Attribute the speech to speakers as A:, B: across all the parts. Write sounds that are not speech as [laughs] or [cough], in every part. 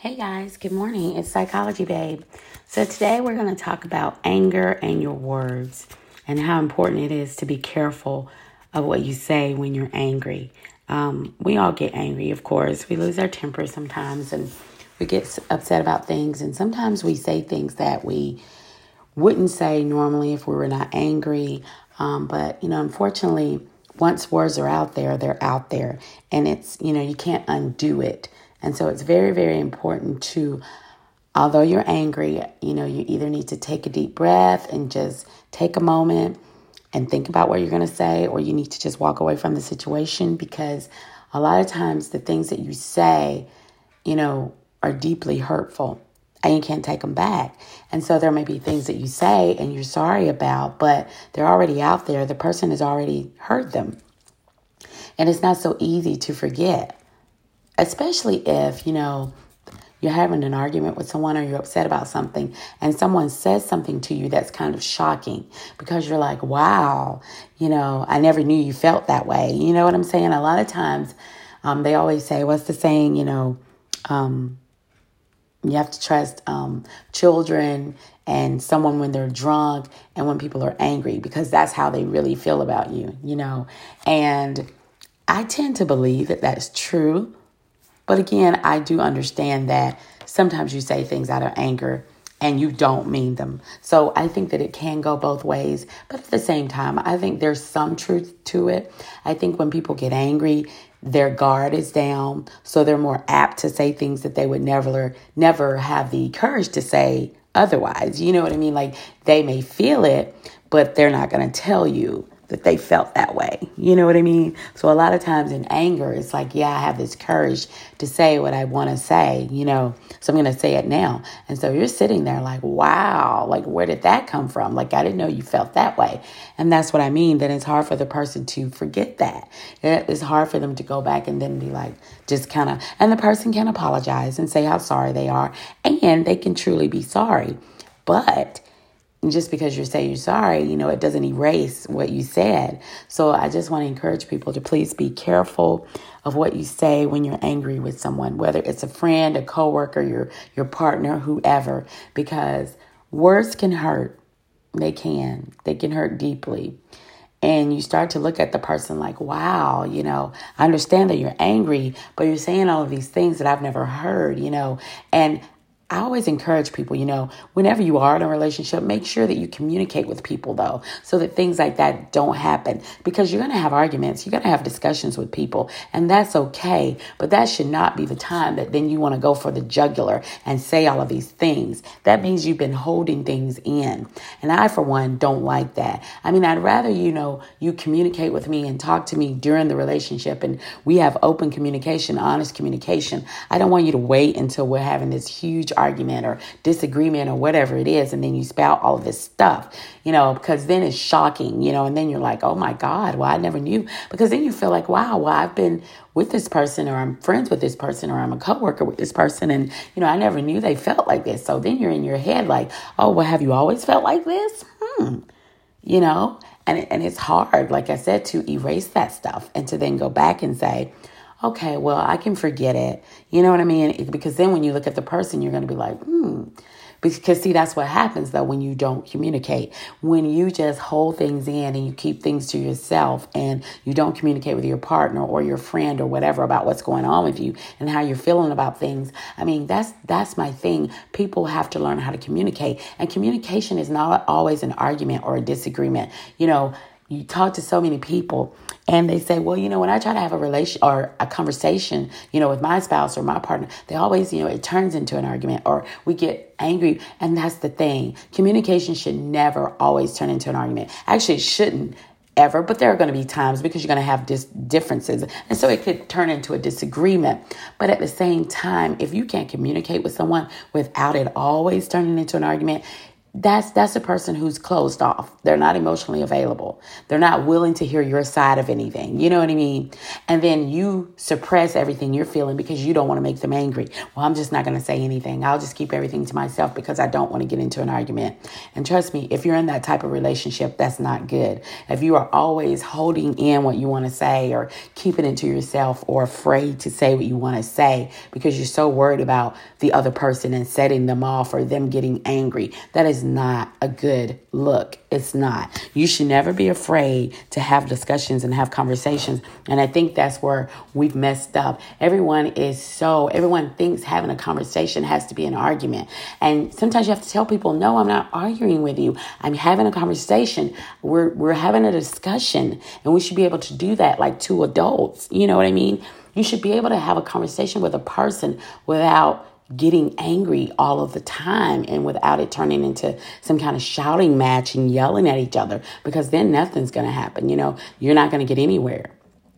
A: Hey guys, good morning. It's Psychology Babe. So today we're going to talk about anger and your words and how important it is to be careful of what you say when you're angry. Um, we all get angry, of course. We lose our temper sometimes and we get upset about things. And sometimes we say things that we wouldn't say normally if we were not angry. Um, but, you know, unfortunately, once words are out there, they're out there. And it's, you know, you can't undo it. And so it's very, very important to, although you're angry, you know, you either need to take a deep breath and just take a moment and think about what you're going to say, or you need to just walk away from the situation because a lot of times the things that you say, you know, are deeply hurtful and you can't take them back. And so there may be things that you say and you're sorry about, but they're already out there. The person has already heard them. And it's not so easy to forget especially if, you know, you're having an argument with someone or you're upset about something and someone says something to you that's kind of shocking because you're like, wow, you know, I never knew you felt that way. You know what I'm saying? A lot of times um, they always say, what's the saying, you know, um, you have to trust um, children and someone when they're drunk and when people are angry because that's how they really feel about you, you know. And I tend to believe that that's true but again, I do understand that sometimes you say things out of anger and you don't mean them. So I think that it can go both ways. But at the same time, I think there's some truth to it. I think when people get angry, their guard is down, so they're more apt to say things that they would never never have the courage to say otherwise. You know what I mean? Like they may feel it, but they're not going to tell you that they felt that way. You know what I mean? So a lot of times in anger, it's like, yeah, I have this courage to say what I want to say, you know, so I'm going to say it now. And so you're sitting there like, wow, like, where did that come from? Like, I didn't know you felt that way. And that's what I mean. Then it's hard for the person to forget that. It's hard for them to go back and then be like, just kind of, and the person can apologize and say how sorry they are. And they can truly be sorry. But just because you're saying you're sorry, you know, it doesn't erase what you said. So I just want to encourage people to please be careful of what you say when you're angry with someone, whether it's a friend, a coworker, your your partner, whoever, because words can hurt. They can. They can hurt deeply. And you start to look at the person like, wow, you know, I understand that you're angry, but you're saying all of these things that I've never heard, you know. And I always encourage people, you know, whenever you are in a relationship, make sure that you communicate with people though, so that things like that don't happen because you're going to have arguments, you're going to have discussions with people, and that's okay. But that should not be the time that then you want to go for the jugular and say all of these things. That means you've been holding things in. And I, for one, don't like that. I mean, I'd rather, you know, you communicate with me and talk to me during the relationship and we have open communication, honest communication. I don't want you to wait until we're having this huge argument or disagreement or whatever it is, and then you spout all this stuff, you know, because then it's shocking, you know, and then you're like, oh my God, well, I never knew. Because then you feel like, wow, well, I've been with this person or I'm friends with this person or I'm a coworker with this person and you know I never knew they felt like this. So then you're in your head like, "Oh, well have you always felt like this?" Hmm. You know? And and it's hard like I said to erase that stuff and to then go back and say, okay, well, I can forget it. You know what I mean? Because then when you look at the person, you're going to be like, hmm. Because see, that's what happens though when you don't communicate. When you just hold things in and you keep things to yourself and you don't communicate with your partner or your friend or whatever about what's going on with you and how you're feeling about things. I mean, that's that's my thing. People have to learn how to communicate. And communication is not always an argument or a disagreement. You know, you talk to so many people and they say, well, you know, when I try to have a relation or a conversation, you know, with my spouse or my partner, they always, you know, it turns into an argument or we get angry. And that's the thing. Communication should never always turn into an argument. Actually, it shouldn't ever, but there are going to be times because you're going to have dis- differences. And so it could turn into a disagreement. But at the same time, if you can't communicate with someone without it always turning into an argument, that's that's a person who's closed off. They're not emotionally available. They're not willing to hear your side of anything. You know what i mean? And then you suppress everything you're feeling because you don't want to make them angry. Well i'm just not going to say anything. I'll just keep everything to myself because i don't want to get into an argument. And trust me if you're in that type of relationship that's not good. If you are always holding in what you want to say or keeping it to yourself or afraid to say what you want to say because you're so worried about the other person and setting them off or them getting angry that is not a good look. It's not. You should never be afraid to have discussions and have conversations. And I think that's where we've messed up. Everyone is so, everyone thinks having a conversation has to be an argument. And sometimes you have to tell people, no, I'm not arguing with you. I'm having a conversation. We're, we're having a discussion. And we should be able to do that like two adults. You know what I mean? You should be able to have a conversation with a person without getting angry all of the time and without it turning into some kind of shouting match and yelling at each other because then nothing's going to happen. You know, you're not going to get anywhere.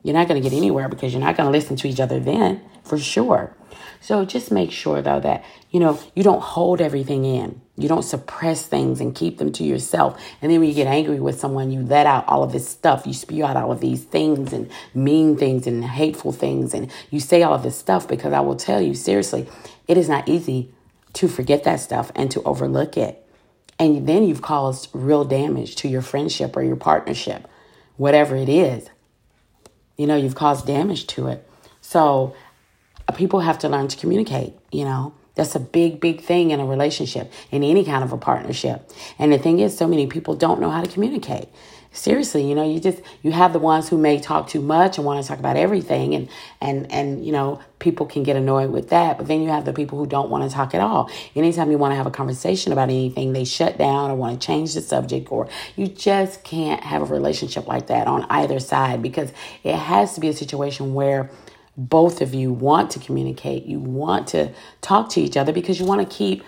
A: You're not going to get anywhere because you're not going to listen to each other then, for sure. So just make sure though that, you know, you don't hold everything in. You don't suppress things and keep them to yourself. And then when you get angry with someone, you let out all of this stuff. You spew out all of these things and mean things and hateful things. And you say all of this stuff because I will tell you seriously, it is not easy to forget that stuff and to overlook it. And then you've caused real damage to your friendship or your partnership, whatever it is. You know, you've caused damage to it. So people have to learn to communicate, you know. That's a big, big thing in a relationship, in any kind of a partnership. And the thing is, so many people don't know how to communicate. Seriously, you know, you just you have the ones who may talk too much and want to talk about everything, and and and you know, people can get annoyed with that. But then you have the people who don't want to talk at all. Anytime you want to have a conversation about anything, they shut down or want to change the subject, or you just can't have a relationship like that on either side because it has to be a situation where both of you want to communicate, you want to talk to each other because you want to keep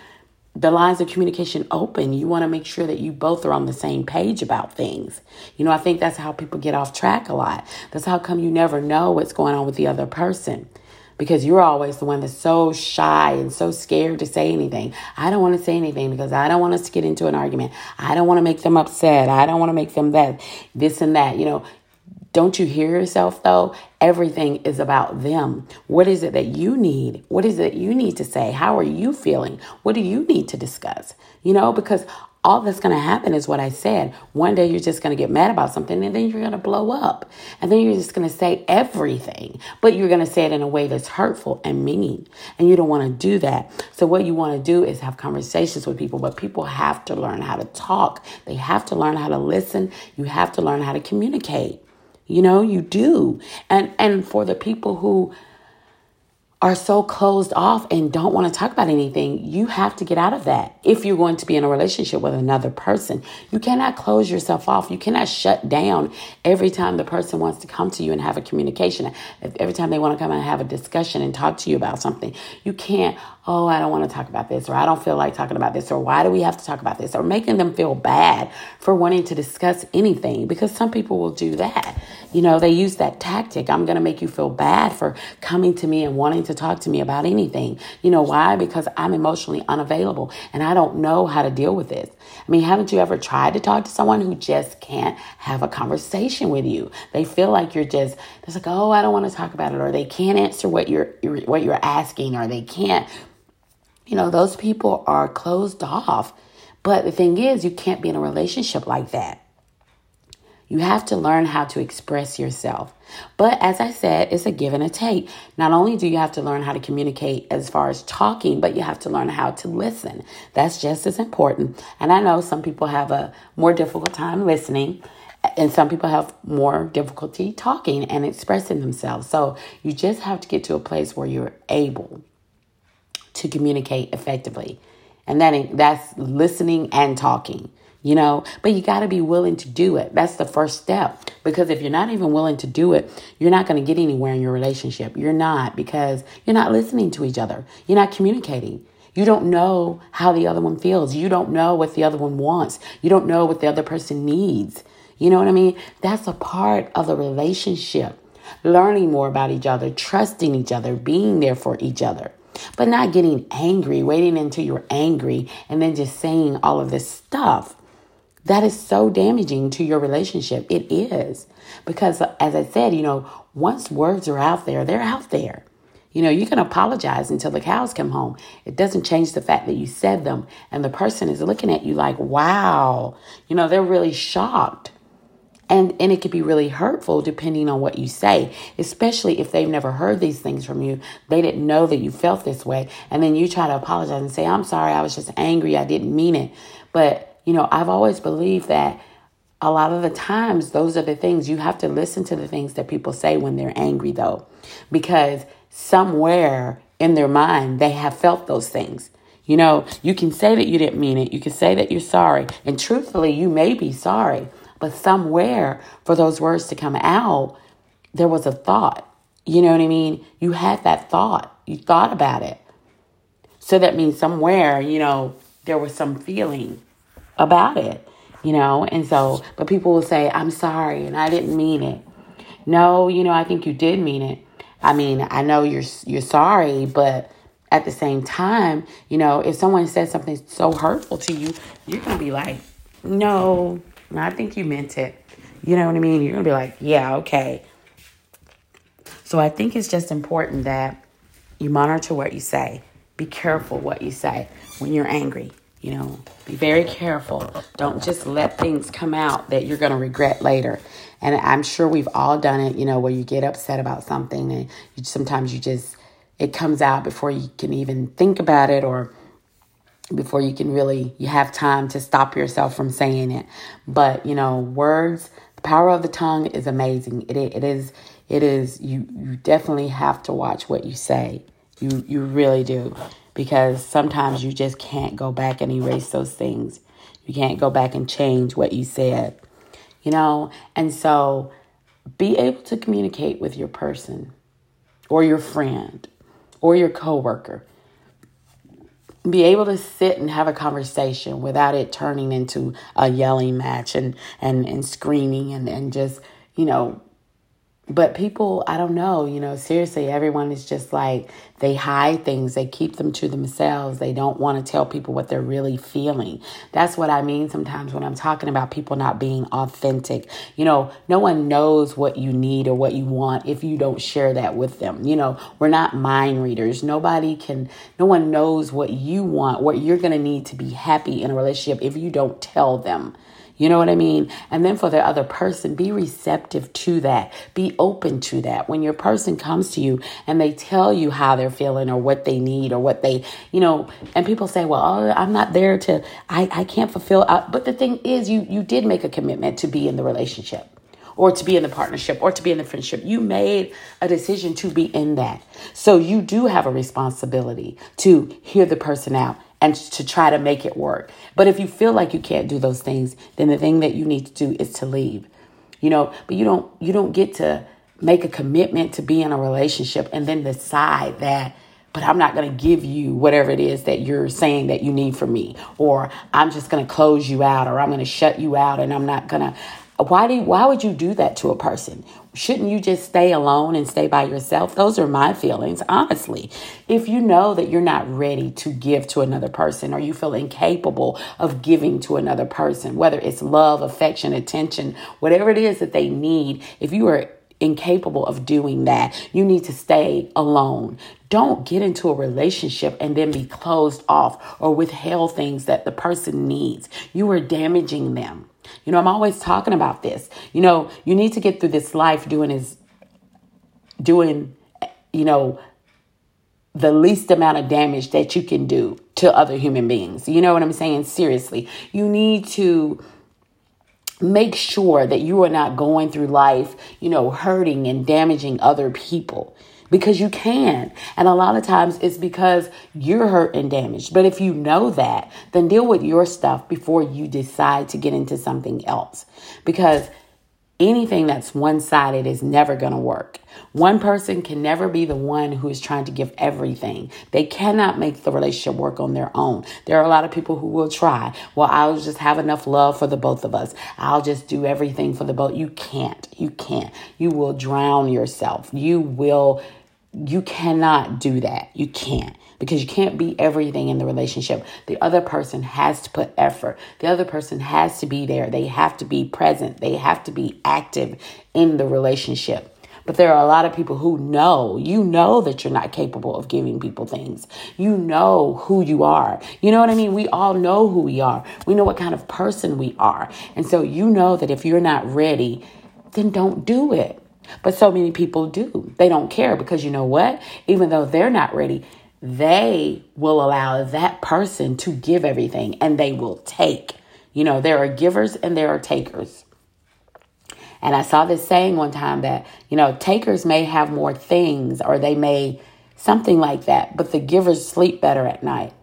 A: the lines of communication open. You want to make sure that you both are on the same page about things. You know, I think that's how people get off track a lot. That's how come you never know what's going on with the other person because you're always the one that's so shy and so scared to say anything. I don't want to say anything because I don't want us to get into an argument. I don't want to make them upset. I don't want to make them that, this and that. You know, don't you hear yourself though? Everything is about them. What is it that you need? What is it you need to say? How are you feeling? What do you need to discuss? You know, because all that's going to happen is what I said. One day you're just going to get mad about something and then you're going to blow up. And then you're just going to say everything, but you're going to say it in a way that's hurtful and mean. And you don't want to do that. So what you want to do is have conversations with people, but people have to learn how to talk. They have to learn how to listen. You have to learn how to communicate. You know, you do. And and for the people who are so closed off and don't want to talk about anything, you have to get out of that. If you're going to be in a relationship with another person, you cannot close yourself off. You cannot shut down every time the person wants to come to you and have a communication. Every time they want to come and have a discussion and talk to you about something, you can't oh, I don't want to talk about this, or I don't feel like talking about this, or why do we have to talk about this, or making them feel bad for wanting to discuss anything because some people will do that. You know, they use that tactic. I'm going to make you feel bad for coming to me and wanting to talk to me about anything. You know why? Because I'm emotionally unavailable and I don't know how to deal with this. I mean, haven't you ever tried to talk to someone who just can't have a conversation with you? They feel like you're just, it's like, oh, I don't want to talk about it, or they can't answer what you're, what you're asking, or they can't you know, those people are closed off. But the thing is, you can't be in a relationship like that. You have to learn how to express yourself. But as I said, it's a give and a take. Not only do you have to learn how to communicate as far as talking, but you have to learn how to listen. That's just as important. And I know some people have a more difficult time listening, and some people have more difficulty talking and expressing themselves. So you just have to get to a place where you're able to communicate effectively. And that that's listening and talking, you know, but you got to be willing to do it. That's the first step because if you're not even willing to do it, you're not going to get anywhere in your relationship. You're not because you're not listening to each other. You're not communicating. You don't know how the other one feels. You don't know what the other one wants. You don't know what the other person needs. You know what I mean? That's a part of the relationship. Learning more about each other, trusting each other, being there for each other. But not getting angry, waiting until you're angry, and then just saying all of this stuff. That is so damaging to your relationship. It is. Because, as I said, you know, once words are out there, they're out there. You know, you can apologize until the cows come home. It doesn't change the fact that you said them and the person is looking at you like, wow. You know, they're really shocked. And and it could be really hurtful depending on what you say, especially if they've never heard these things from you. They didn't know that you felt this way. And then you try to apologize and say, I'm sorry, I was just angry, I didn't mean it. But, you know, I've always believed that a lot of the times those are the things you have to listen to the things that people say when they're angry though because somewhere in their mind they have felt those things you know you can say that you didn't mean it you can say that you're sorry and truthfully you may be sorry but somewhere for those words to come out there was a thought. You know what i mean? You had that thought. You thought about it. So that means somewhere you know there was some feeling about it you know? And so but people will say i'm sorry and i didn't mean it. No you know i think you did mean it. I mean i know you're you're sorry but at the same time you know if someone says something so hurtful to you you're gonna be like no i think you meant it. You know what i mean? You're gonna be like yeah okay. So i think it's just important that you monitor what you say. Be careful what you say when you're angry you know, be very careful. Don't just let things come out that you're going to regret later. And I'm sure we've all done it, you know, where you get upset about something and you, sometimes you just, it comes out before you can even think about it or before you can really, you have time to stop yourself from saying it. But, you know, words, the power of the tongue is amazing. It, it is, it is, you, you definitely have to watch what you say. You, you really do because sometimes you just can't go back and erase those things. You can't go back and change what you said, you know? And so be able to communicate with your person or your friend or your coworker. Be able to sit and have a conversation without it turning into a yelling match and, and, and screaming and, and just, you know, but people, I don't know, you know, seriously, everyone is just like they hide things, they keep them to themselves. They don't want to tell people what they're really feeling. That's what I mean sometimes when I'm talking about people not being authentic. You know, no one knows what you need or what you want if you don't share that with them. You know, we're not mind readers. Nobody can, no one knows what you want, what you're going to need to be happy in a relationship if you don't tell them. You know what I mean? And then for the other person, be receptive to that. Be open to that. When your person comes to you and they tell you how they're feeling or what they need or what they, you know, and people say, well, oh, I'm not there to, I, I can't fulfill. Uh, but the thing is, you, you did make a commitment to be in the relationship or to be in the partnership or to be in the friendship. You made a decision to be in that. So you do have a responsibility to hear the person out and to try to make it work. But if you feel like you can't do those things, then the thing that you need to do is to leave. You know, but you don't you don't get to make a commitment to be in a relationship and then decide that but I'm not going to give you whatever it is that you're saying that you need from me or I'm just going to close you out or I'm going to shut you out and I'm not going to why do you, why would you do that to a person? Shouldn't you just stay alone and stay by yourself? Those are my feelings, honestly. If you know that you're not ready to give to another person or you feel incapable of giving to another person, whether it's love, affection, attention, whatever it is that they need, if you are incapable of doing that, you need to stay alone. Don't get into a relationship and then be closed off or withheld things that the person needs. You are damaging them. You know, I'm always talking about this. You know, you need to get through this life doing is doing, you know, the least amount of damage that you can do to other human beings. You know what I'm saying? Seriously. You need to make sure that you are not going through life, you know, hurting and damaging other people because you can. And a lot of times it's because you're hurt and damaged. But if you know that, then deal with your stuff before you decide to get into something else. Because anything that's one sided is never going to work. One person can never be the one who is trying to give everything. They cannot make the relationship work on their own. There are a lot of people who will try. Well, I'll just have enough love for the both of us. I'll just do everything for the both. You can't. You can't. You will drown yourself. You will you cannot do that. You can't. Because you can't be everything in the relationship. The other person has to put effort. The other person has to be there. They have to be present. They have to be active in the relationship. But there are a lot of people who know, you know that you're not capable of giving people things. You know who you are. You know what I mean? We all know who we are. We know what kind of person we are. And so you know that if you're not ready, then don't do it. But so many people do. They don't care because you know what? Even though they're not ready, they will allow that person to give everything and they will take. You know, there are givers and there are takers. And I saw this saying one time that, you know, takers may have more things or they may something like that, but the givers sleep better at night.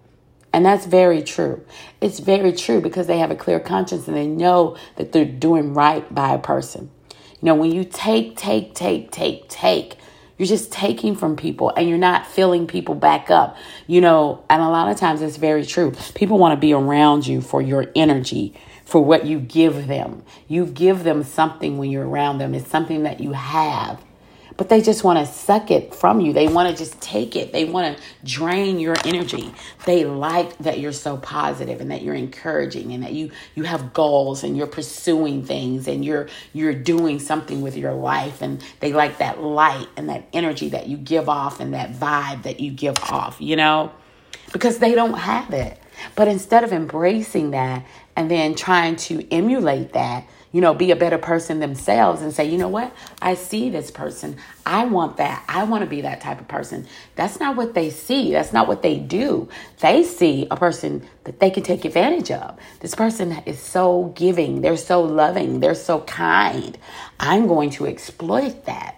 A: And that's very true. It's very true because they have a clear conscience and they know that they're doing right by a person. You know, when you take, take, take, take, take, you're just taking from people and you're not filling people back up. You know, and a lot of times it's very true. People want to be around you for your energy, for what you give them. You give them something when you're around them, it's something that you have. But they just want to suck it from you. They want to just take it. They want to drain your energy. They like that you're so positive and that you're encouraging and that you you have goals and you're pursuing things and you're you're doing something with your life and they like that light and that energy that you give off and that vibe that you give off, you know? Because they don't have it. But instead of embracing that and then trying to emulate that, you know, be a better person themselves and say, you know what? I see this person. I want that. I want to be that type of person. That's not what they see. That's not what they do. They see a person that they can take advantage of. This person is so giving. They're so loving. They're so kind. I'm going to exploit that.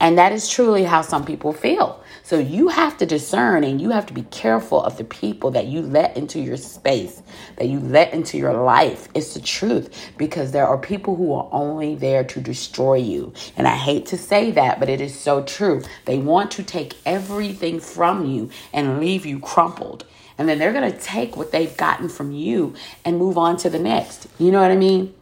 A: And that is truly how some people feel. So you have to discern and you have to be careful of the people that you let into your space, that you let into your life. It's the truth because there are people who are only there to destroy you. And I hate to say that, but it is so true. They want to take everything from you and leave you crumpled. And then they're going to take what they've gotten from you and move on to the next. You know what I mean?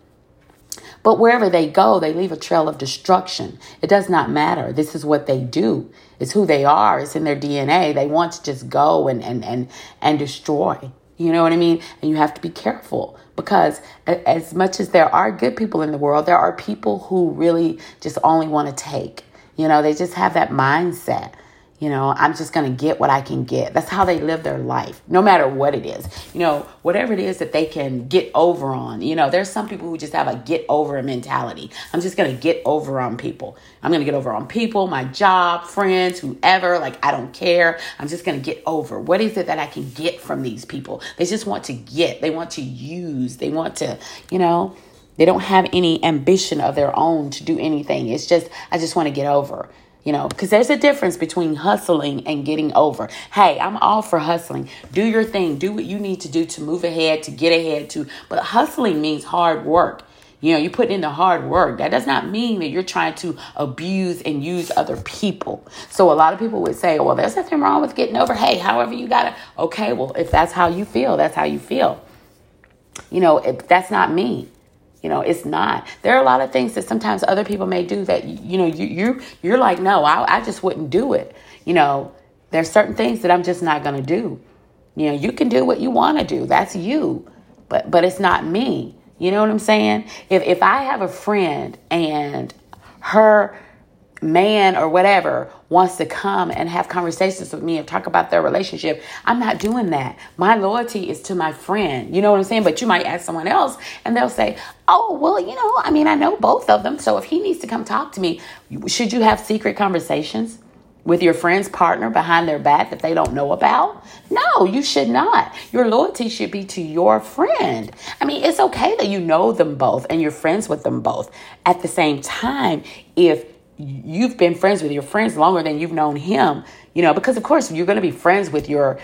A: But wherever they go, they leave a trail of destruction. It does not matter. This is what they do. It's who they are. It's in their DNA. They want to just go and and and and destroy. You know what I mean? And you have to be careful because as much as there are good people in the world, there are people who really just only want to take. You know, they just have that mindset. You know, I'm just going to get what I can get. That's how they live their life, no matter what it is. You know, whatever it is that they can get over on. You know, there's some people who just have a get over mentality. I'm just going to get over on people. I'm going to get over on people, my job, friends, whoever. Like, I don't care. I'm just going to get over. What is it that I can get from these people? They just want to get, they want to use, they want to, you know, they don't have any ambition of their own to do anything. It's just, I just want to get over. You know, because there's a difference between hustling and getting over. Hey, I'm all for hustling. Do your thing. Do what you need to do to move ahead, to get ahead, to. But hustling means hard work. You know, you put in the hard work. That does not mean that you're trying to abuse and use other people. So a lot of people would say, well, there's nothing wrong with getting over. Hey, however you got to. Okay, well, if that's how you feel, that's how you feel. You know, if that's not me. You know, it's not. There are a lot of things that sometimes other people may do that you know you you you're like, no, I I just wouldn't do it. You know, there's certain things that I'm just not to do. You know, you can do what you want to do. That's you. But but it's not me. You know what I'm saying? If if I have a friend and her man or whatever wants to come and have conversations with me and talk about their relationship, I'm not doing that. My loyalty is to my friend. You know what I'm saying? But you might ask someone else and they'll say, Oh, well, you know, I mean, I know both of them. So if he needs to come talk to me, should you have secret conversations? with your friend's partner behind their back that they don't know about? No, you should not. Your loyalty should be to your friend. I mean, it's okay that you know them both and you're friends with them both. At the same time, if you've been friends with your friends longer than you've known him, you know, because of course you're going to be friends with your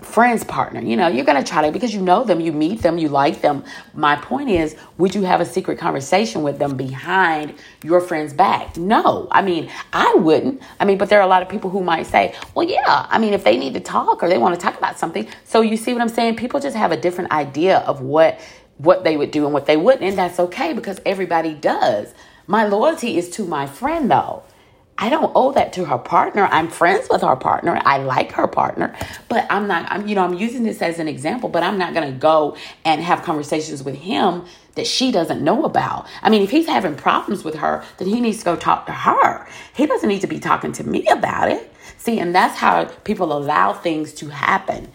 A: friends partner. You know you're going to try to because you know them you meet them you like them. My point is would you have a secret conversation with them behind your friend's back? No. I mean i wouldn't. I mean but there are a lot of people who might say well yeah i mean if they need to talk or they want to talk about something. So you see what i'm saying? People just have a different idea of what what they would do and what they wouldn't and that's okay because everybody does. My loyalty is to my friend, though. I don't owe that to her partner. I'm friends with her partner. I like her partner, but I'm not, I'm, you know, I'm using this as an example, but I'm not going to go and have conversations with him that she doesn't know about. I mean, if he's having problems with her, then he needs to go talk to her. He doesn't need to be talking to me about it. See, and that's how people allow things to happen.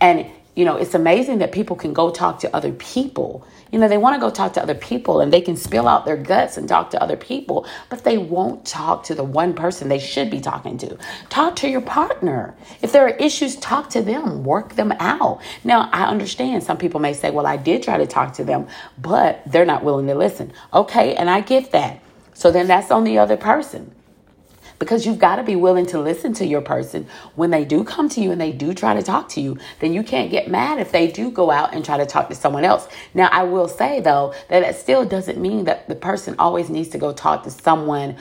A: And, you know, it's amazing that people can go talk to other people you know, they want to go talk to other people and they can spill out their guts and talk to other people, but they won't talk to the one person they should be talking to. Talk to your partner. If there are issues, talk to them, work them out. Now, I understand some people may say, well, I did try to talk to them, but they're not willing to listen. Okay, and I get that. So then that's on the other person because you've got to be willing to listen to your person when they do come to you and they do try to talk to you then you can't get mad if they do go out and try to talk to someone else now i will say though that it still doesn't mean that the person always needs to go talk to someone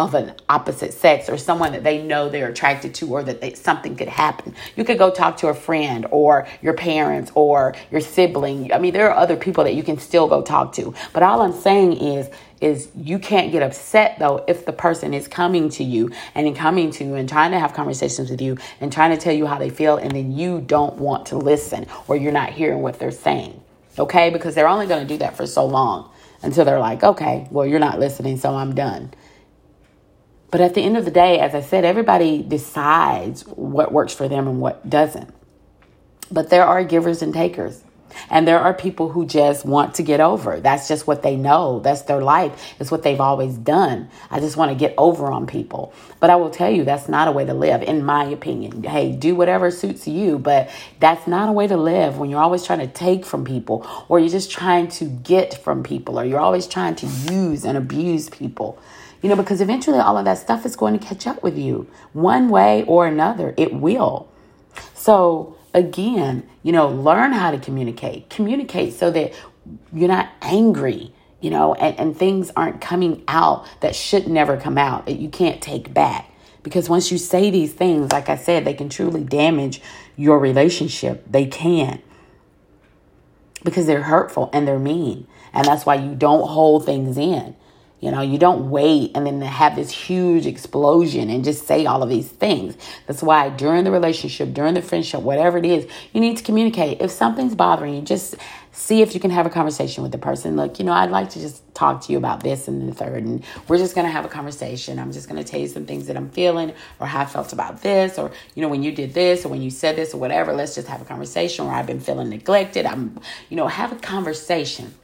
A: of an opposite sex or someone that they know they're attracted to or that they, something could happen. You could go talk to a friend or your parents or your sibling. I mean, there are other people that you can still go talk to. But all I'm saying is is you can't get upset though if the person is coming to you and coming to you and trying to have conversations with you and trying to tell you how they feel and then you don't want to listen or you're not hearing what they're saying. Okay? Because they're only going to do that for so long until they're like, okay, well, you're not listening, so I'm done. But at the end of the day, as I said, everybody decides what works for them and what doesn't. But there are givers and takers. And there are people who just want to get over. That's just what they know. That's their life. It's what they've always done. I just want to get over on people. But I will tell you, that's not a way to live, in my opinion. Hey, do whatever suits you, but that's not a way to live when you're always trying to take from people or you're just trying to get from people or you're always trying to use and abuse people. You know, because eventually all of that stuff is going to catch up with you one way or another. It will. So, again, you know, learn how to communicate. Communicate so that you're not angry, you know, and, and things aren't coming out that should never come out, that you can't take back. Because once you say these things, like I said, they can truly damage your relationship. They can. Because they're hurtful and they're mean. And that's why you don't hold things in. You know, you don't wait and then have this huge explosion and just say all of these things. That's why during the relationship, during the friendship, whatever it is, you need to communicate. If something's bothering you, just see if you can have a conversation with the person. Look, you know, I'd like to just talk to you about this and the third, and we're just to have a conversation. I'm just to tell you some things that I'm feeling or how I felt about this, or, you know, when you did this or when you said this or whatever. Let's just have a conversation, or I've been feeling neglected. I'm, you know, have a conversation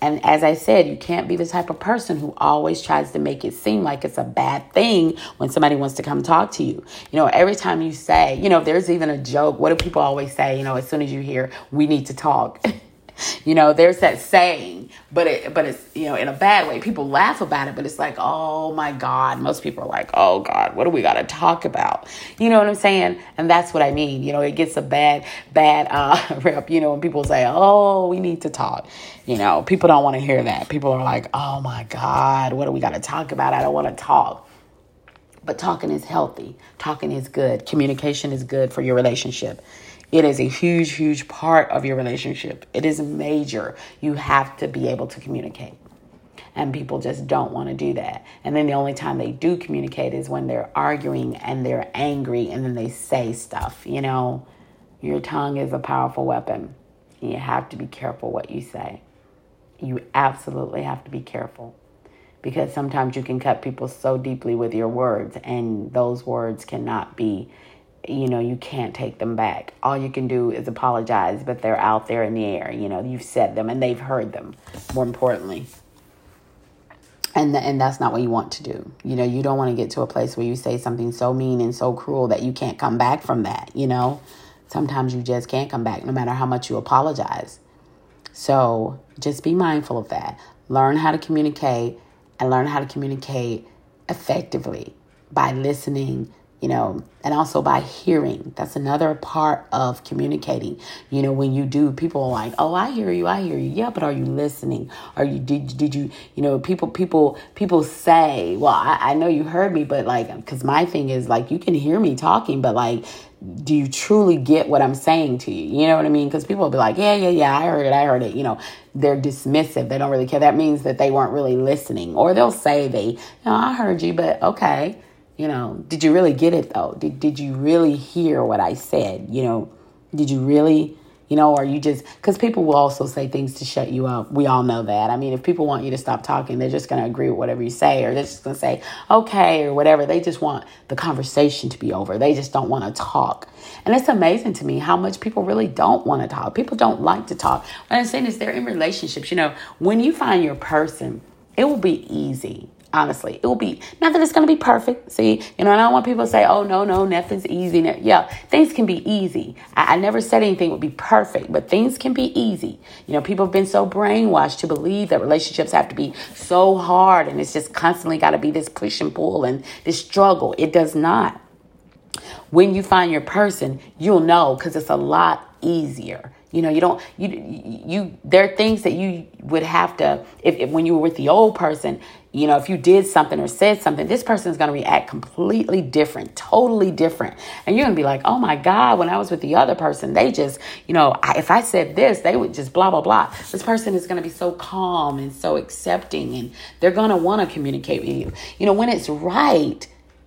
A: and as I said, you can't be the type of person who always tries to make it seem like it's a bad thing when somebody wants to come talk to you. You know, every time you say, you know, there's even a joke. What do people always say? You know, as soon as you hear, we need to talk. [laughs] You know, there's that saying, but it, but it's you know in a bad way. People laugh about it, but it's like, oh my God. Most people are like, oh God, what do we got to talk about? You know what I'm saying? And that's what I mean. You know, it gets a bad bad uh, [laughs] rep. You know, when people say, oh, we need to talk. You know, people don't want to hear that. People are like, oh my God, what do we got to talk about? I don't want to talk. But talking is healthy. Talking is good. Communication is good for your relationship. It is a huge, huge part of your relationship. It is major. You have to be able to communicate. And people just don't want to do that. And then the only time they do communicate is when they're arguing and they're angry and then they say stuff. You know, your tongue is a powerful weapon. You have to be careful what you say. You absolutely have to be careful because sometimes you can cut people so deeply with your words, and those words cannot be you know, you can't take them back. All you can do is apologize, but they're out there in the air. You know, you've said them and they've heard them, more importantly. And, the, and that's not what you want to do. You know, you don't want to get to a place where you say something so mean and so cruel that you can't come back from that. You know, sometimes you just can't come back no matter how much you apologize. So just be mindful of that. Learn how to communicate and learn how to communicate effectively by listening you know, and also by hearing. That's another part of communicating. You know, when you do, people are like, "Oh, I hear you, I hear you." Yeah, but are you listening? Are you did did you you know people people people say, "Well, I, I know you heard me," but like, because my thing is like, you can hear me talking, but like, do you truly get what I'm saying to you? You know what I mean? Because people will be like, "Yeah, yeah, yeah, I heard it, I heard it." You know, they're dismissive. They don't really care. That means that they weren't really listening, or they'll say they, know, I heard you, but okay you know, did you really get it though? Did did you really hear what I said? You know, did you really, you know, or you just because people will also say things to shut you up. We all know that. I mean, if people want you to stop talking, they're just going to agree with whatever you say, or they're just going to say okay or whatever. They just want the conversation to be over. They just don't want to talk. And it's amazing to me how much people really don't want to talk. People don't like to talk. What I'm saying is they're in relationships. You know, when you find your person, it will be easy honestly. It will be, not that it's going to be perfect. See, you know, I don't want people to say, oh, no, no, nothing's easy. Yeah, things can be easy. I, I never said anything would be perfect, but things can be easy. You know, people have been so brainwashed to believe that relationships have to be so hard and it's just constantly got to be this push and pull and this struggle. It does not. When you find your person, you'll know because it's a lot easier. You know, you don't you you there are things that you would have to if, if when you were with the old person, you know, if you did something or said something, this person is going to react completely different, totally different. And you're going to be like, "Oh my god, when I was with the other person, they just, you know, I, if I said this, they would just blah blah blah." This person is going to be so calm and so accepting and they're going to want to communicate with you. You know, when it's right,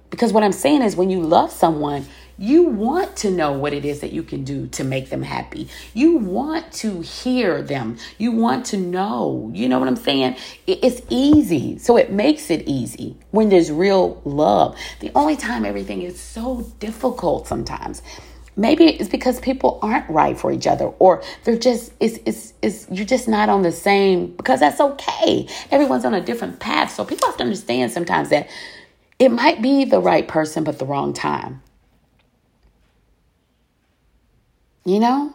A: because what I'm saying is when you love someone, you want to know what it is that you can do to make them happy. You want to hear them. You want to know. You know what I'm saying? It's easy. So it makes it easy when there's real love. The only time everything is so difficult sometimes maybe it's because people aren't right for each other or they're just it's, it's, it's you're just not on the same because that's okay everyone's on a different path so people have to understand sometimes that it might be the right person but the wrong time you know?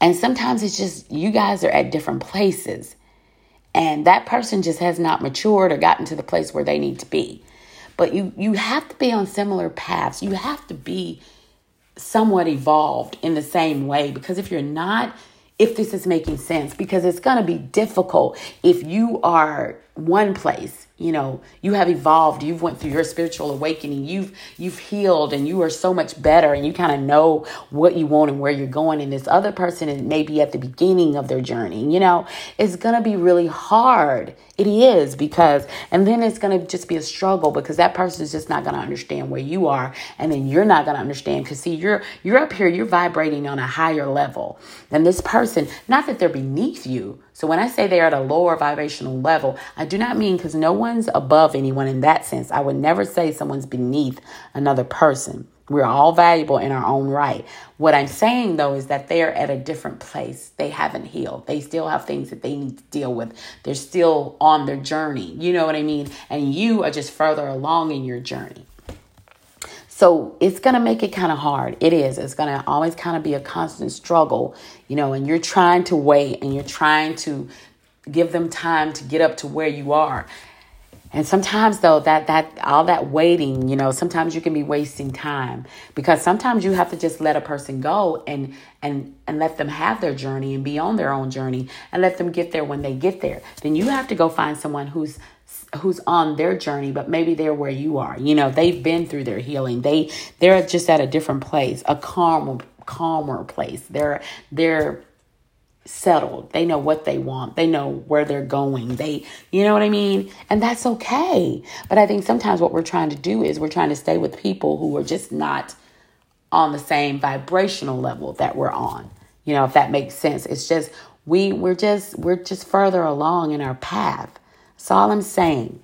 A: And sometimes it's just you guys are at different places. And that person just has not matured or gotten to the place where they need to be. But you you have to be on similar paths. You have to be somewhat evolved in the same way because if you're not if this is making sense because it's going to be difficult if you are one place you know you have evolved. You've went through your spiritual awakening. You've you've healed and you are so much better and you kind of know what you want and where you're going. And this other person is maybe at the beginning of their journey you know? It's to be really hard. It is because and then it's to just be a struggle because that person is just not to understand where you are and then you're not to understand. Because see you're you're up here you're vibrating on a higher level than this person. Not that they're beneath you so when I say they're at a lower vibrational level, I do not mean because no one's above anyone in that sense. I would never say someone's beneath another person. We're all valuable in our own right. What I'm saying though is that they're at a different place. They haven't healed. They still have things that they need to deal with. They're still on their journey. You know what I mean? And you are just further along in your journey. So it's going to make it kind of hard. It is. It's going to always kind of be a constant struggle, you know, and you're trying to wait and you're trying to give them time to get up to where you are. And sometimes though that that all that waiting, you know, sometimes you can be wasting time because sometimes you have to just let a person go and and and let them have their journey and be on their own journey and let them get there when they get there. Then you have to go find someone who's who's on their journey but maybe they're where you are. You know they've been through their healing. They they're just at a different place a calmer calmer place. They're they're settled. They know what they want. They know where they're going. They you know what i mean? And that's okay. But i think sometimes what we're trying to do is we're trying to stay with people who are just not on the same vibrational level that we're on. You know if that makes sense. It's just we we're just we're just further along in our path that's all I'm saying.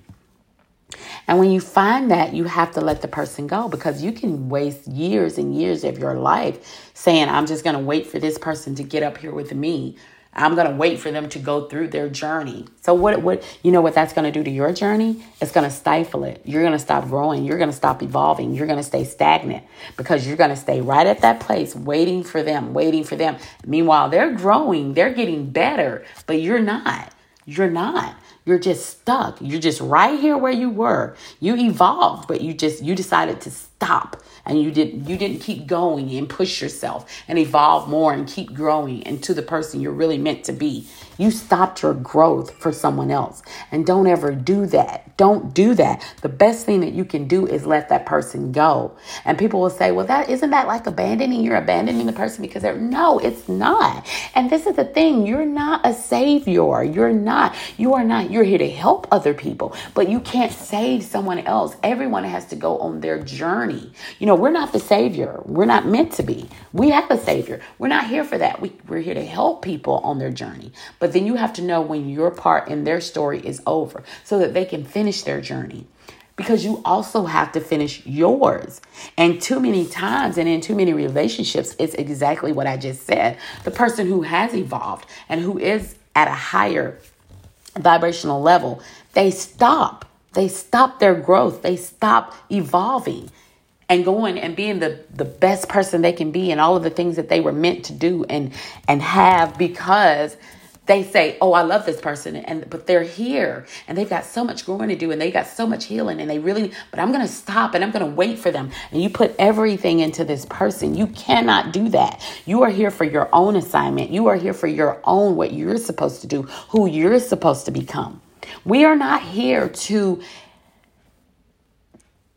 A: And when you find that, you have to let the person go because you can waste years and years of your life saying, I'm just going to wait for this person to get up here with me. I'm going to wait for them to go through their journey. So what what you know what that's going to do to your journey? It's going to stifle it. You're going to stop growing, you're going to stop evolving, you're going to stay stagnant because you're going to stay right at that place waiting for them, waiting for them. Meanwhile, they're growing, they're getting better, but you're not. You're not. You're just stuck. You're just right here where you were. You evolved, but you just you decided to stop and you didn't you didn't keep going and push yourself and evolve more and keep growing into the person you're really meant to be. You stopped your growth for someone else. And don't ever do that. Don't do that. The best thing that you can do is let that person go. And people will say, well, that isn't that like abandoning? You're abandoning the person because they're no, it's not. And this is the thing. You're not a savior. You're not. You are not. You're here to help other people, but you can't save someone else. Everyone has to go on their journey. You know, we're not the savior. We're not meant to be. We have a savior. We're not here for that. We, we're here to help people on their journey. But but then you have to know when your part in their story is over so that they can finish their journey. Because you also have to finish yours. And too many times and in too many relationships, it's exactly what I just said. The person who has evolved and who is at a higher vibrational level, they stop. They stop their growth. They stop evolving and going and being the the best person they can be and all of the things that they were meant to do and and have because they say, "Oh, I love this person," and but they're here and they've got so much growing to do and they got so much healing and they really. But I'm going to stop and I'm going to wait for them. And you put everything into this person. You cannot do that. You are here for your own assignment. You are here for your own what you're supposed to do, who you're supposed to become. We are not here to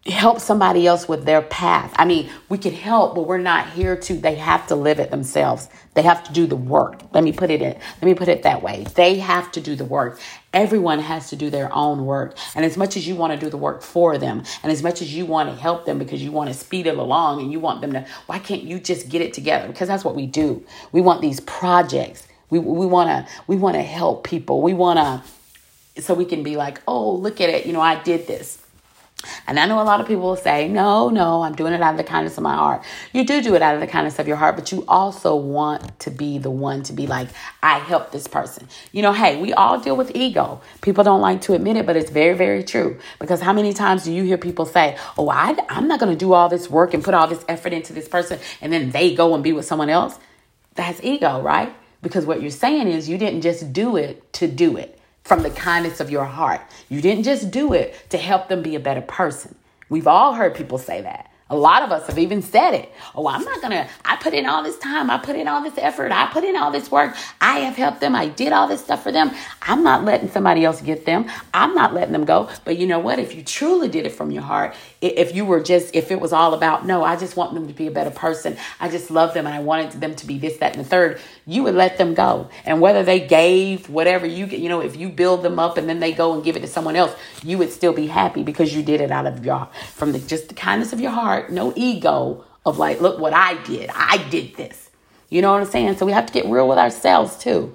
A: help somebody else with their path. I mean, we can help, but we're not here to they have to live it themselves. They have to do the work. Let me put it in. Let me put it that way. They have to do the work. Everyone has to do their own work. And as much as you want to do the work for them, and as much as you want to help them because you want to speed it along and you want them to, why can't you just get it together? Because that's what we do. We want these projects. We, we want to we want to help people. We want to so we can be like, "Oh, look at it. You know, I did this." And I know a lot of people will say, no, no, I'm doing it out of the kindness of my heart. You do do it out of the kindness of your heart, but you also want to be the one to be like, I helped this person. You know, hey, we all deal with ego. People don't like to admit it, but it's very, very true. Because how many times do you hear people say, oh, I, I'm not going to do all this work and put all this effort into this person, and then they go and be with someone else? That's ego, right? Because what you're saying is you didn't just do it to do it from the kindness of your heart. You didn't just do it to help them be a better person. We've all heard people say that. A lot of us have even said it. Oh, I'm not going to, I put in all this time. I put in all this effort. I put in all this work. I have helped them. I did all this stuff for them. I'm not letting somebody else get them. I'm not letting them go. But you know what? If you truly did it from your heart, if you were just, if it was all about, no, I just want them to be a better person. I just love them and I wanted them to be this, that, and the third, you would let them go. And whether they gave whatever you, get, you know, if you build them up and then they go and give it to someone else, you would still be happy because you did it out of your, from the, just the kindness of your heart no ego of like, look what I did. I did this. You know what I'm saying? So we have to get real with ourselves too.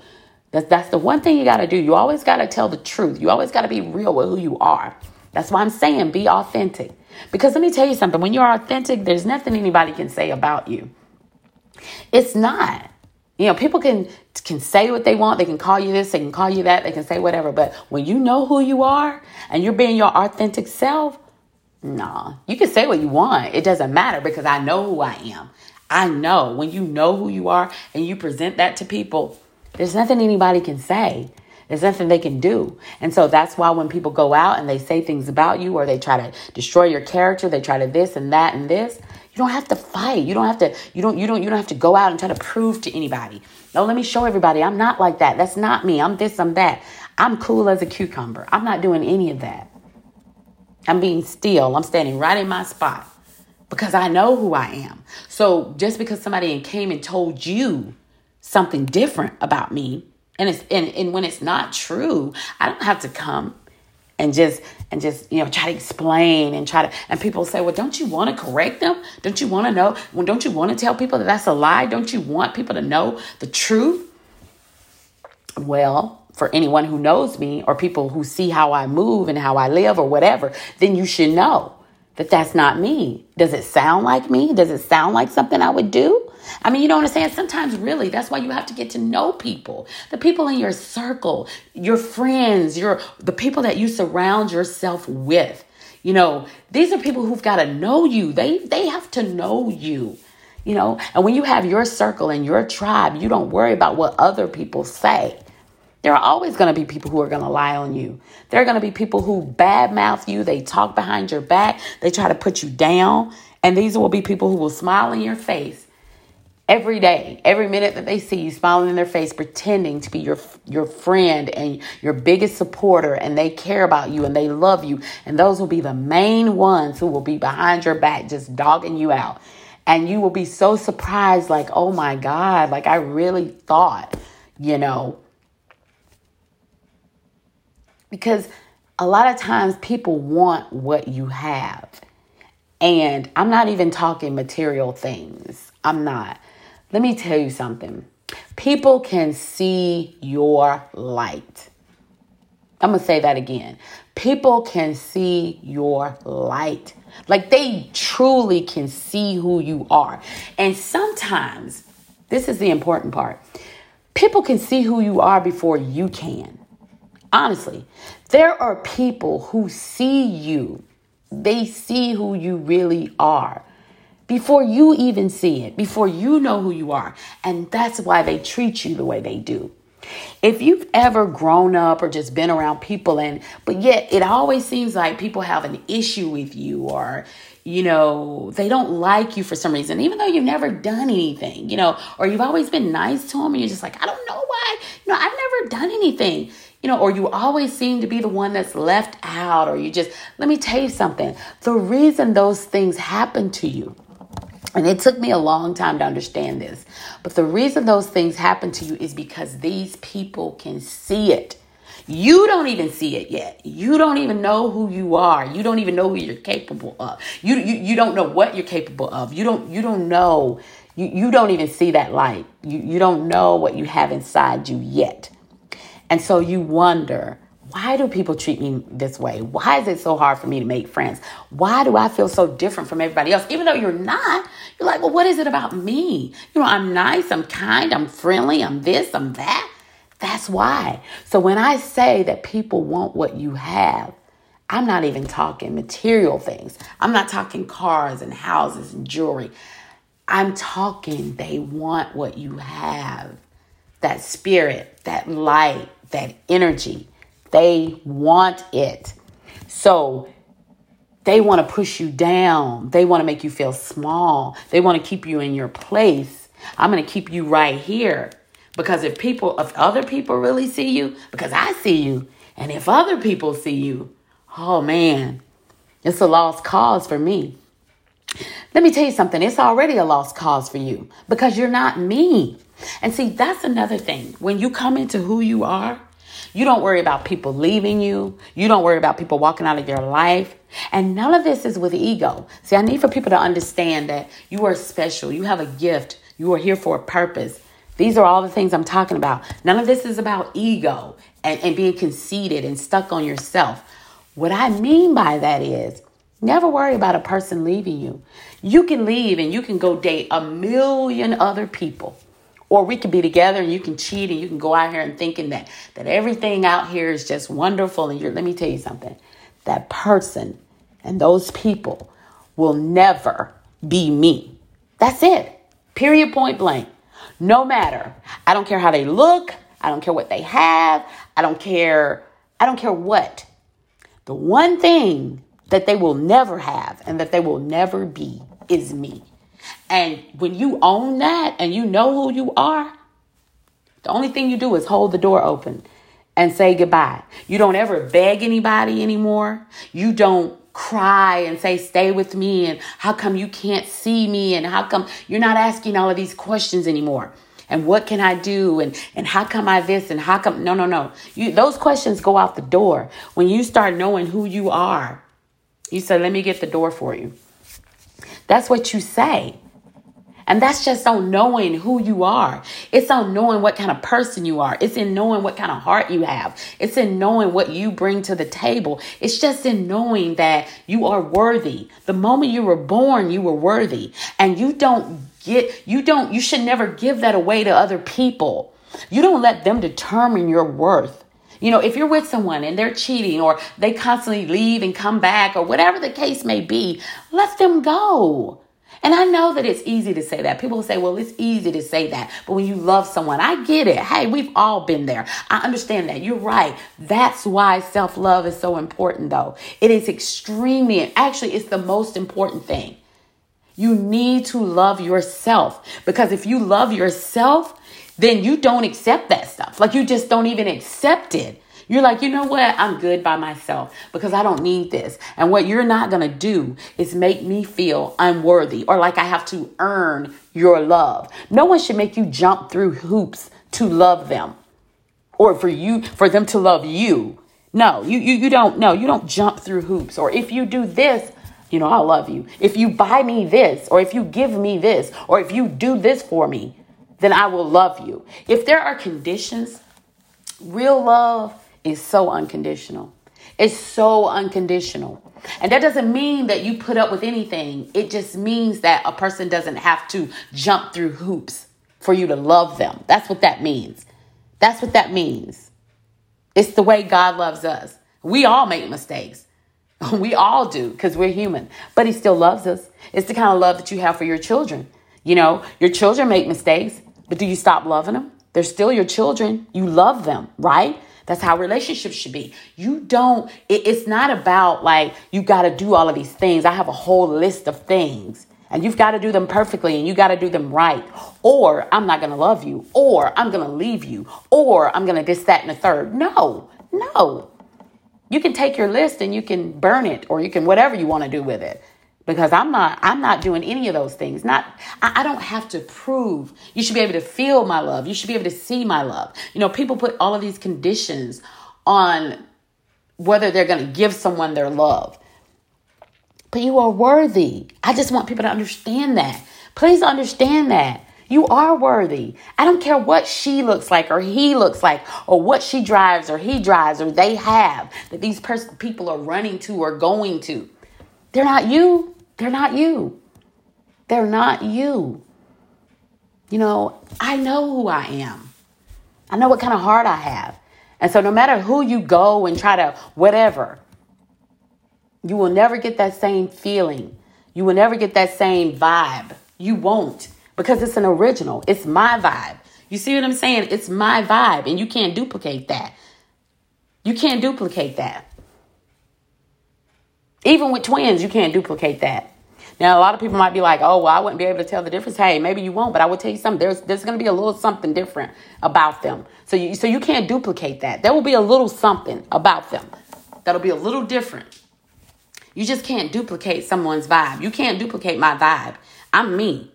A: That's that's the one thing you got to do. You always got to tell the truth. You always got to be real with who you are. That's why I'm saying be authentic. Because let me tell you something. When you're authentic, there's nothing anybody can say about you. It's not. You know, people can can say what they want. They can call you this, they can call you that, they can say whatever. But when you know who you are and you're being your authentic self, Nah, you can say what you want. It doesn't matter because I know who I am. I know when you know who you are and you present that to people, there's nothing anybody can say. There's nothing they can do. And so that's why when people go out and they say things about you or they try to destroy your character, they try to this and that and this, you don't have to fight. You don't have to you don't you don't you don't have to go out and try to prove to anybody. No, let me show everybody I'm not like that. That's not me. I'm this, I'm that. I'm cool as a cucumber. I'm not doing any of that. I'm being still. I'm standing right in my spot because I know who I am. So just because somebody came and told you something different about me, and it's and, and when it's not true, I don't have to come and just and just you know try to explain and try to and people say well don't you want to correct them don't you want to know well don't you want to tell people that that's a lie don't you want people to know the truth well for anyone who knows me or people who see how I move and how I live or whatever, then you should know that that's not me. Does it sound like me? Does it sound like something I would do? I mean, you know what I'm saying? Sometimes, really, that's why you have to get to know people. The people in your circle, your friends, your the people that you surround yourself with. You know, these are people who've got to know you. They they have to know you. You know, and when you have your circle and your tribe, you don't worry about what other people say There are always going to be people who are going to lie on you. There are going to be people who badmouth you. They talk behind your back. They try to put you down. And these will be people who will smile in your face every day, every minute that they see you smiling in their face, pretending to be your your friend and your biggest supporter, and they care about you and they love you. And those will be the main ones who will be behind your back, just dogging you out. And you will be so surprised, like, oh my God, like I really thought, you know, because a lot of times people want what you have. And I'm not even talking material things. I'm not. Let me tell you something. People can see your light. I'm going to say that again. People can see your light. Like they truly can see who you are. And sometimes, this is the important part people can see who you are before you can. Honestly, there are people who see you, they see who you really are before you even see it, before you know who you are. And that's why they treat you the way they do. If you've ever grown up or just been around people and but yet it always seems like people have an issue with you or you know, they don't like you for some reason, even though you've never done anything, you know, or you've always been nice to them and you're just like, I don't know why, you know, I've never done anything you know, or you always seem to be the one that's left out, or you just, let me tell you something. The reason those things happen to you, and it took me a long time to understand this, but the reason those things happen to you is because these people can see it. You don't even see it yet. You don't even know who you are. You don't even know who you're capable of. You, you, you don't know what you're capable of. You don't, you don't know. You, you don't even see that light. You, you don't know what you have inside you yet. And so you wonder, why do people treat me this way? Why is it so hard for me to make friends? Why do I feel so different from everybody else? Even though you're not, you're like, well, what is it about me? You know, I'm nice, I'm kind, I'm friendly, I'm this, I'm that. That's why. So when I say that people want what you have, I'm not even talking material things. I'm not talking cars and houses and jewelry. I'm talking they want what you have that spirit, that light, that energy. They want it. So they want to push you down. They want to make you feel small. They want to keep you in your place. I'm going to keep you right here. Because if people, if other people really see you, because I see you, and if other people see you, oh man, it's a lost cause for me. Let me tell you something, it's already a lost cause for you because you're not me. And see, that's another thing. When you come into who you are, you don't worry about people leaving you. You don't worry about people walking out of your life. And none of this is with ego. See, I need for people to understand that you are special. You have a gift. You are here for a purpose. These are all the things I'm talking about. None of this is about ego and, and being conceited and stuck on yourself. What I mean by that is never worry about a person leaving you. You can leave and you can go date a million other people. Or we could be together and you can cheat and you can go out here and thinking that that everything out here is just wonderful. And you're let me tell you something. That person and those people will never be me. That's it. Period point blank. No matter. I don't care how they look. I don't care what they have. I don't care. I don't care what. The one thing that they will never have and that they will never be is me. And when you own that and you know who you are, the only thing you do is hold the door open and say goodbye. You don't ever beg anybody anymore. You don't cry and say, stay with me. And how come you can't see me? And how come you're not asking all of these questions anymore? And what can I do? And, and how come I this? And how come? No, no, no. You, those questions go out the door. When you start knowing who you are, you say, let me get the door for you. That's what you say. And that's just on knowing who you are. It's on knowing what kind of person you are. It's in knowing what kind of heart you have. It's in knowing what you bring to the table. It's just in knowing that you are worthy. The moment you were born, you were worthy. And you don't get, you don't, you should never give that away to other people. You don't let them determine your worth. You know, if you're with someone and they're cheating or they constantly leave and come back or whatever the case may be, let them go. And I know that it's easy to say that. People say, well, it's easy to say that. But when you love someone, I get it. Hey, we've all been there. I understand that. You're right. That's why self love is so important, though. It is extremely, actually, it's the most important thing. You need to love yourself because if you love yourself, then you don't accept that stuff. Like you just don't even accept it. You're like, you know what? I'm good by myself because I don't need this. And what you're not going to do is make me feel unworthy or like I have to earn your love. No one should make you jump through hoops to love them or for you, for them to love you. No, you, you, you don't, no, you don't jump through hoops. Or if you do this, you know, I'll love you. If you buy me this, or if you give me this, or if you do this for me, then I will love you. If there are conditions, real love is so unconditional. It's so unconditional. And that doesn't mean that you put up with anything. It just means that a person doesn't have to jump through hoops for you to love them. That's what that means. That's what that means. It's the way God loves us. We all make mistakes. [laughs] We all do because we're human, but He still loves us. It's the kind of love that you have for your children. You know, your children make mistakes, but do you stop loving them? They're still your children. You love them, right? That's how relationships should be. You don't, it, it's not about like you got to do all of these things. I have a whole list of things and you've got to do them perfectly and you got to do them right. Or I'm not going to love you, or I'm going to leave you, or I'm going to this, that, and the third. No, no. You can take your list and you can burn it or you can whatever you want to do with it because I'm not I'm not doing any of those things. Not I, I, don't have to prove. You should be able to feel my love. You should be able to see my love. You know, people put all of these conditions on whether they're going to give someone their love. But you are worthy. I just want people to understand that. Please understand that. You are worthy. I don't care what she looks like or he looks like or what she drives or he drives or they have that these pers- people are running to or going to. They're not you. They're not you. They're not you. You know, I know who I am. I know what kind of heart I have. And so no matter who you go and try to whatever, you will never get that same feeling. You will never get that same vibe. You won't because it's an original. It's my vibe. You see what I'm saying? It's my vibe and you can't duplicate that. You can't duplicate that. Even with twins, you can't duplicate that. Now, a lot of people might be like, "Oh, well, I wouldn't be able to tell the difference." Hey, maybe you won't, but I will tell you something. There's there's going to be a little something different about them. So you so you can't duplicate that. There will be a little something about them that'll be a little different. You just can't duplicate someone's vibe. You can't duplicate my vibe. I'm me,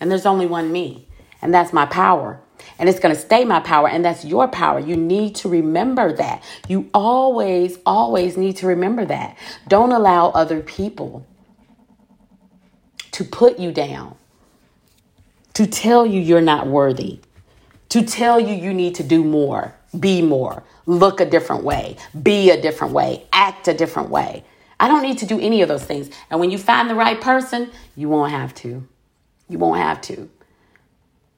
A: and there's only one me, and that's my power and it's going to stay my power and that's your power. You need to remember that. You always always need to remember that. Don't allow other people to put you down to tell you you're not worthy to tell you you need to do more be more look a different way be a different way act a different way. I don't need to do any of those things. And when you find the right person you won't have to. You won't have to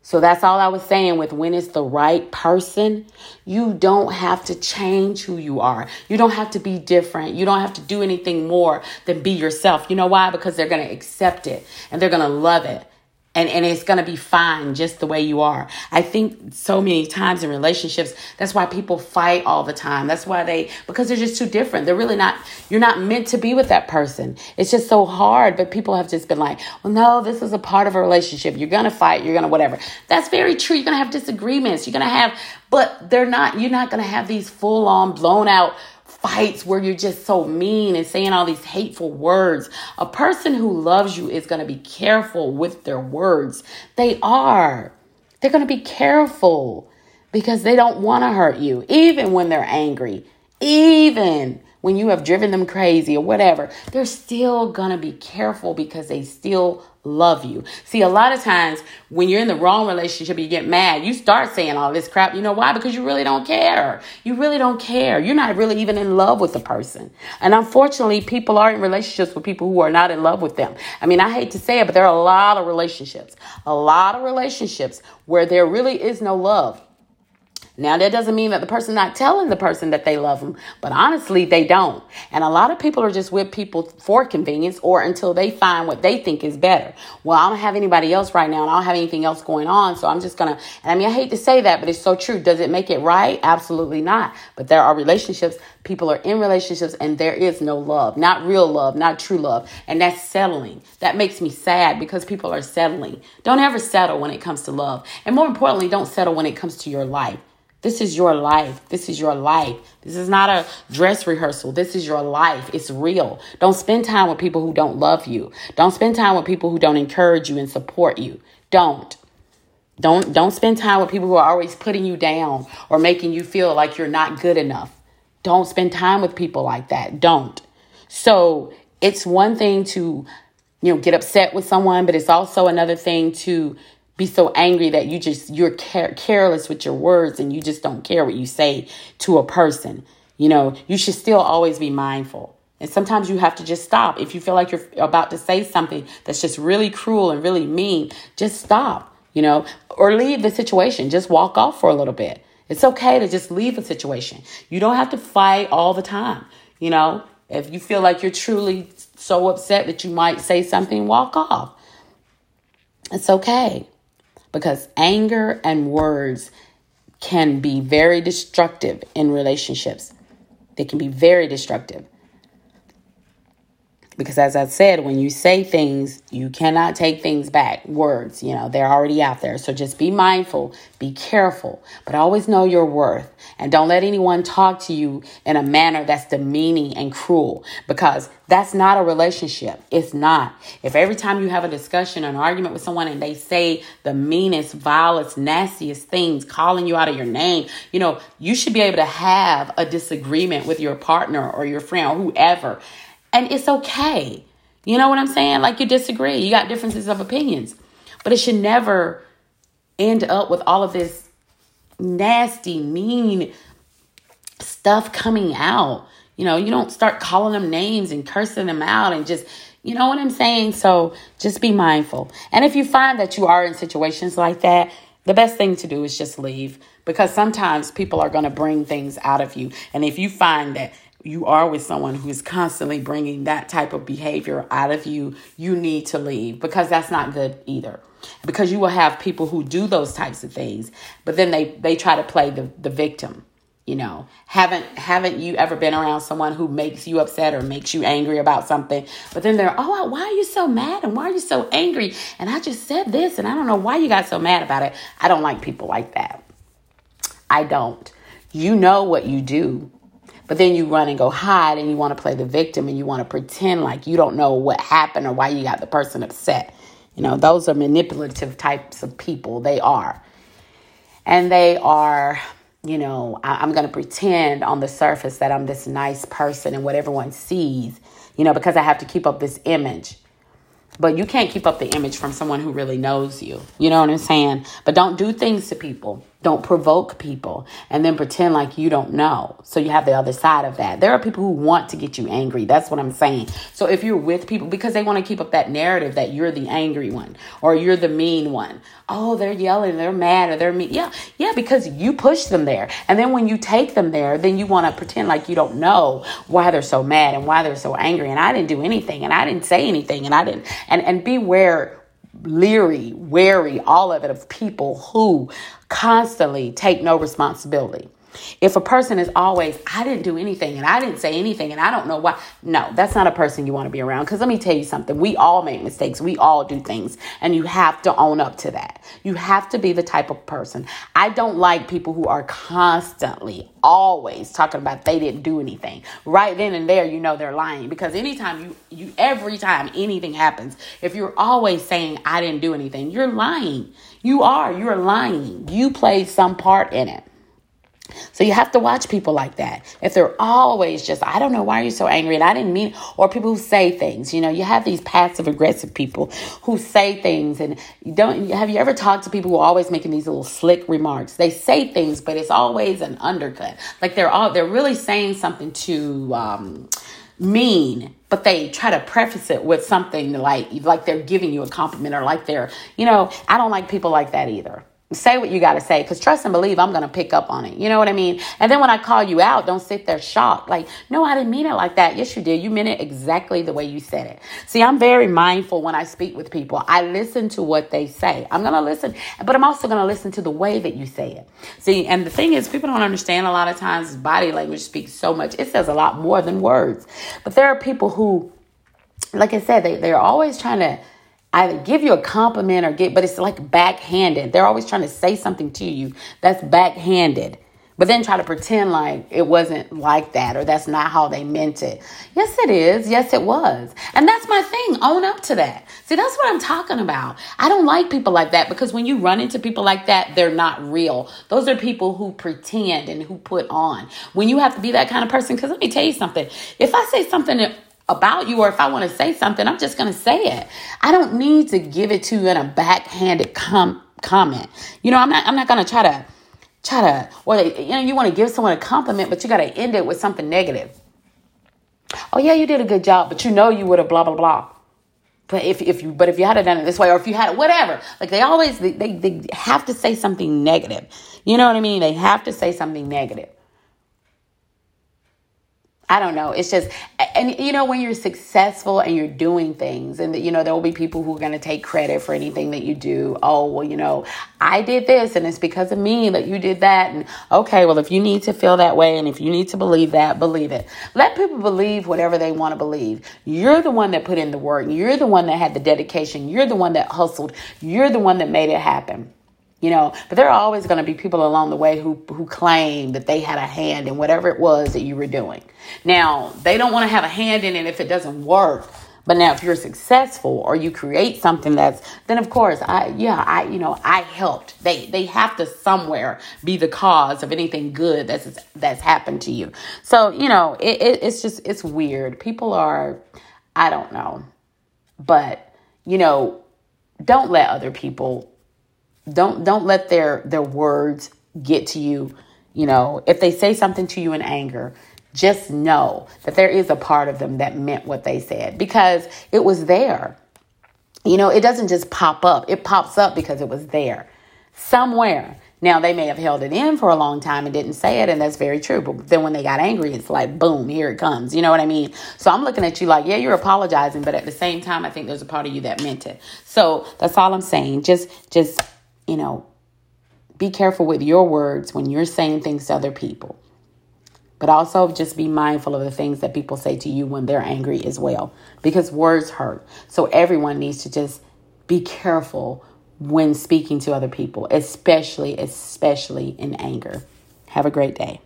A: so that's all I was saying with when it's the right person, you don't have to change who you are. You don't have to be different. You don't have to do anything more than be yourself. You know why? Because they're going to accept it and they're going to love it and, and it's going to be fine just the way you are. I think so many times in relationships, that's why people fight all the time. That's why they, because they're just too different. They're really not, you're not meant to be with that person. It's just so hard. But people have just been like, well, no, this is a part of a relationship. You're going to fight. You're going to whatever. That's very true. You're going to have disagreements. You're going to have, but they're not, you're not going to have these full on blown out fights where you're just so mean and saying all these hateful words. A person who loves you is going to be careful with their words. They are. They're going to be careful because they don't want to hurt you, even when they're angry, even when you have driven them crazy or whatever. They're still going to be careful because they still love you. See, a lot of times when you're in the wrong relationship, you get mad, you start saying all this crap. You know why? Because you really don't care. You really don't care. You're not really even in love with the person. And unfortunately, people are in relationships with people who are not in love with them. I mean, I hate to say it, but there are a lot of relationships, a lot of relationships where there really is no love. Now, that doesn't mean that the person not telling the person that they love them, but honestly, they don't. And a lot of people are just with people for convenience or until they find what they think is better. Well, I don't have anybody else right now and I don't have anything else going on. So I'm just to, and I mean, I hate to say that, but it's so true. Does it make it right? Absolutely not. But there are relationships, people are in relationships and there is no love, not real love, not true love. And that's settling. That makes me sad because people are settling. Don't ever settle when it comes to love. And more importantly, don't settle when it comes to your life. This is your life. This is your life. This is not a dress rehearsal. This is your life. It's real. Don't spend time with people who don't love you. Don't spend time with people who don't encourage you and support you. Don't. Don't don't spend time with people who are always putting you down or making you feel like you're not good enough. Don't spend time with people like that. Don't. So, it's one thing to you know get upset with someone, but it's also another thing to be so angry that you just you're care- careless with your words and you just don't care what you say to a person you know? You should still always be mindful. And sometimes you have to just stop. If you feel like you're about to say something that's just really cruel and really mean just stop you know? Or leave the situation. Just walk off for a little bit. It's okay to just leave a situation. You don't have to fight all the time you know? If you feel like you're truly so upset that you might say something walk off. It's okay because anger and words can be very destructive in relationships. They can be very destructive. Because as I said, when you say things, you cannot take things back. Words, you know, they're already out there. So just be mindful, be careful, but always know your worth. And don't let anyone talk to you in a manner that's demeaning and cruel because that's not a relationship. It's not. If every time you have a discussion, an argument with someone and they say the meanest, vilest, nastiest things, calling you out of your name, you know, you should be able to have a disagreement with your partner or your friend or whoever and it's okay. You know what I'm saying? Like you disagree, you got differences of opinions, but it should never end up with all of this nasty, mean stuff coming out. You know, you don't start calling them names and cursing them out and just, you know what I'm saying? So just be mindful. And if you find that you are in situations like that, the best thing to do is just leave because sometimes people are going to bring things out of you. And if you find that you are with someone who is constantly bringing that type of behavior out of you, you need to leave because that's not good either. Because you will have people who do those types of things, but then they they try to play the the victim. You know, haven't haven't you ever been around someone who makes you upset or makes you angry about something, but then they're, oh, why are you so mad and why are you so angry? And I just said this and I don't know why you got so mad about it. I don't like people like that. I don't. You know what you do but then you run and go hide and you want to play the victim and you want to pretend like you don't know what happened or why you got the person upset. You know, those are manipulative types of people. They are. And they are, you know, I, am going to pretend on the surface that I'm this nice person and what everyone sees, you know, because I have to keep up this image. But you can't keep up the image from someone who really knows you. You know what I'm saying? But don't do things to people don't provoke people and then pretend like you don't know. So you have the other side of that. There are people who want to get you angry. That's what I'm saying. So if you're with people because they want to keep up that narrative that you're the angry one or you're the mean one. Oh, they're yelling, they're mad, or they're mean. Yeah, yeah, because you push them there. And then when you take them there, then you want to pretend like you don't know why they're so mad and why they're so angry. And I didn't do anything and I didn't say anything and I didn't and, and beware leery, wary, all of it of people who constantly take no responsibility. If a person is always, I didn't do anything and I didn't say anything and I don't know why, no, that's not a person you want to be around. Because let me tell you something we all make mistakes, we all do things, and you have to own up to that. You have to be the type of person. I don't like people who are constantly, always talking about they didn't do anything. Right then and there, you know they're lying because anytime you, you every time anything happens, if you're always saying, I didn't do anything, you're lying. You are, you're lying. You played some part in it. So you have to watch people like that. If they're always just, I don't know why you're so angry and I didn't mean, or people who say things, you know, you have these passive aggressive people who say things and you don't, have you ever talked to people who are always making these little slick remarks? They say things, but it's always an undercut. Like they're all, they're really saying something to, um, mean but they try to preface it with something like like they're giving you a compliment or like they're you know i don't like people like that either say what you got to say because trust and believe i'm going to pick up on it. You know what i mean? And then when i call you out don't sit there shocked. Like no i didn't mean it like that. Yes you did. You meant it exactly the way you said it. See i'm very mindful when i speak with people. I listen to what they say. I'm going to listen but i'm also going to listen to the way that you say it. See and the thing is people don't understand a lot of times body language speaks so much. It says a lot more than words. But there are people who like i said they, they're always trying to either give you a compliment or get, but it's like backhanded. They're always trying to say something to you that's backhanded, but then try to pretend like it wasn't like that or that's not how they meant it. Yes, it is. Yes, it was. And that's my thing. Own up to that. See, that's what I'm talking about. I don't like people like that because when you run into people like that, they're not real. Those are people who pretend and who put on. When you have to be that kind of person, because let me tell you something. If I say something about you or if I want to say something, I'm just going to say it. I don't need to give it to you in a backhanded com- comment. You know, I'm not I'm not going to try to try to or you know, you want to give someone a compliment, but you got to end it with something negative. Oh yeah, you did a good job, but you know you would have blah blah blah. But if, if you but if you had done it this way or if you had whatever, like they always they, they, they have to say something negative. You know what I mean? They have to say something negative. I don't know. It's just, and you know, when you're successful and you're doing things, and you know, there will be people who are going to take credit for anything that you do. Oh, well, you know, I did this and it's because of me that you did that. And okay, well, if you need to feel that way and if you need to believe that, believe it. Let people believe whatever they want to believe. You're the one that put in the work. You're the one that had the dedication. You're the one that hustled. You're the one that made it happen you know but there are always going to be people along the way who who claim that they had a hand in whatever it was that you were doing. Now they don't want to have a hand in it if it doesn't work but now if you're successful or you create something that's then of course i yeah i you know i helped. They they have to somewhere be the cause of anything good that's that's happened to you. So you know it, it it's just it's weird. People are i don't know. But you know don't let other people don't don't let their their words get to you. You know, if they say something to you in anger, just know that there is a part of them that meant what they said because it was there. You know, it doesn't just pop up. It pops up because it was there somewhere. Now, they may have held it in for a long time and didn't say it, and that's very true. But then when they got angry, it's like, boom, here it comes. You know what I mean? So I'm looking at you like, yeah, you're apologizing, but at the same time, I think there's a part of you that meant it. So that's all I'm saying. Just, just you know, be careful with your words when you're saying things to other people. But also just be mindful of the things that people say to you when they're angry as well, because words hurt. So everyone needs to just be careful when speaking to other people, especially, especially in anger. Have a great day.